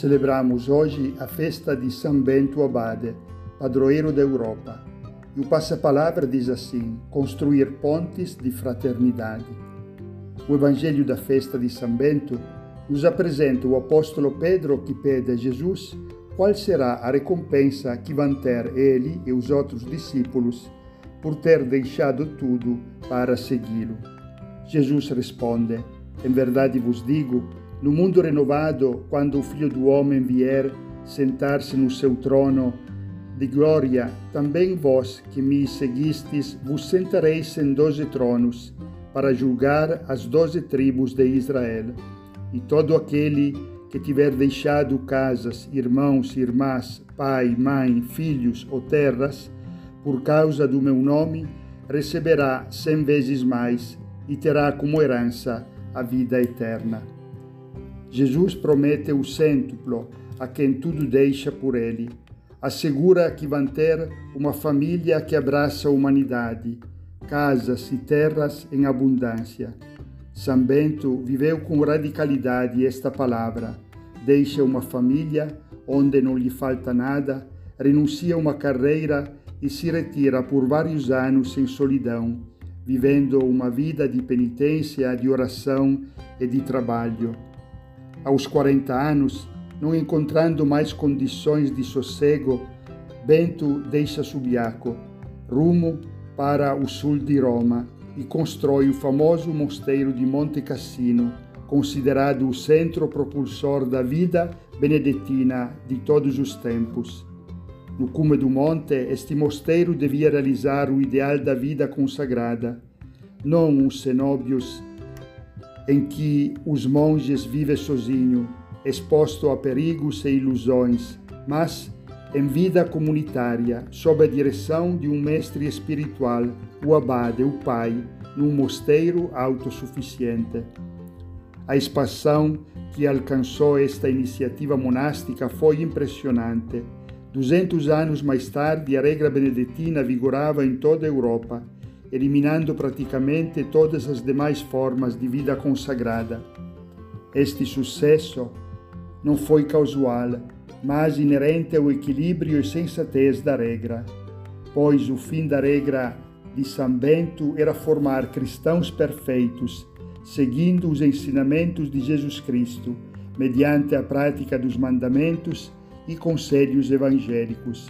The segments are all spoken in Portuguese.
Celebramos hoje a festa de São Bento Abade, padroeiro da Europa. E o passa-palavra diz assim: construir pontes de fraternidade. O Evangelho da festa de São Bento nos apresenta o apóstolo Pedro que pede a Jesus qual será a recompensa que vão ter ele e os outros discípulos por ter deixado tudo para segui-lo. Jesus responde: Em verdade vos digo, no mundo renovado, quando o Filho do Homem vier sentar-se no seu trono de glória, também vós que me seguistes vos sentareis em doze tronos, para julgar as doze tribos de Israel. E todo aquele que tiver deixado casas, irmãos, irmãs, pai, mãe, filhos ou terras, por causa do meu nome, receberá cem vezes mais e terá como herança a vida eterna. Jesus promete o cêntuplo a quem tudo deixa por ele. Assegura que vão ter uma família que abraça a humanidade, casas e terras em abundância. São Bento viveu com radicalidade esta palavra. Deixa uma família onde não lhe falta nada, renuncia a uma carreira e se retira por vários anos em solidão, vivendo uma vida de penitência, de oração e de trabalho. Aos 40 anos, não encontrando mais condições de sossego, Bento deixa Subiaco, rumo para o sul de Roma e constrói o famoso mosteiro de Monte Cassino, considerado o centro propulsor da vida benedetina de todos os tempos. No cume do monte, este mosteiro devia realizar o ideal da vida consagrada, não os cenóbios em que os monges vivem sozinhos, exposto a perigos e ilusões, mas em vida comunitária, sob a direção de um mestre espiritual, o abade, o pai, num mosteiro autossuficiente. A expansão que alcançou esta iniciativa monástica foi impressionante. Duzentos anos mais tarde, a regra beneditina vigorava em toda a Europa, eliminando praticamente todas as demais formas de vida consagrada. Este sucesso não foi casual, mas inerente ao equilíbrio e sensatez da regra, pois o fim da regra de São Bento era formar cristãos perfeitos, seguindo os ensinamentos de Jesus Cristo, mediante a prática dos mandamentos e conselhos evangélicos.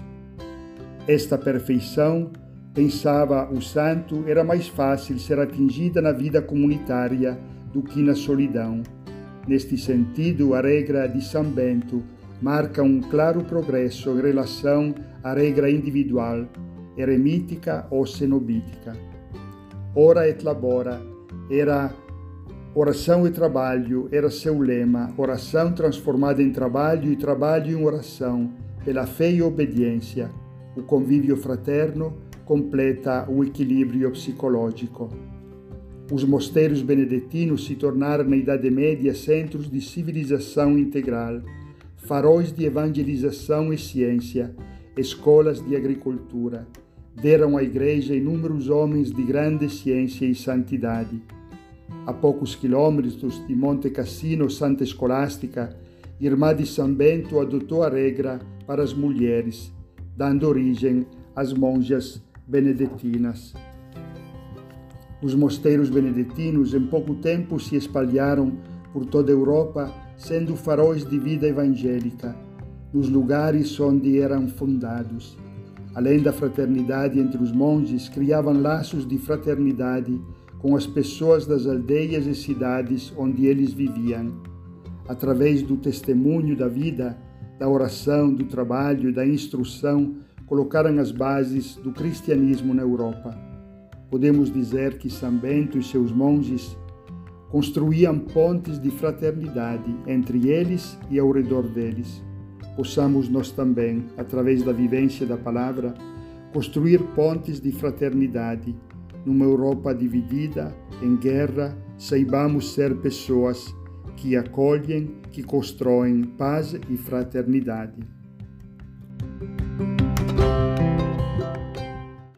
Esta perfeição, pensava o santo, era mais fácil ser atingida na vida comunitária do que na solidão. Neste sentido, a regra de São Bento marca um claro progresso em relação à regra individual, eremítica ou cenobítica. Ora et labora era oração e trabalho, era seu lema, oração transformada em trabalho e trabalho em oração, pela fé e obediência. O convívio fraterno completa o equilíbrio psicológico. Os mosteiros benedetinos se tornaram na Idade Média centros de civilização integral, faróis de evangelização e ciência, escolas de agricultura. Deram à Igreja inúmeros homens de grande ciência e santidade. A poucos quilômetros de Monte Cassino, Santa Escolástica, irmã de São Bento adotou a regra para as mulheres, dando origem às monjas benedetinas. Os mosteiros beneditinos em pouco tempo se espalharam por toda a Europa, sendo faróis de vida evangélica, nos lugares onde eram fundados. Além da fraternidade entre os monges, criavam laços de fraternidade com as pessoas das aldeias e cidades onde eles viviam. Através do testemunho da vida, da oração, do trabalho, da instrução, colocaram as bases do cristianismo na Europa podemos dizer que São Bento e seus monges construíam pontes de fraternidade entre eles e ao redor deles. Possamos nós também, através da vivência da palavra, construir pontes de fraternidade. Numa Europa dividida, em guerra, saibamos ser pessoas que acolhem, que constroem paz e fraternidade.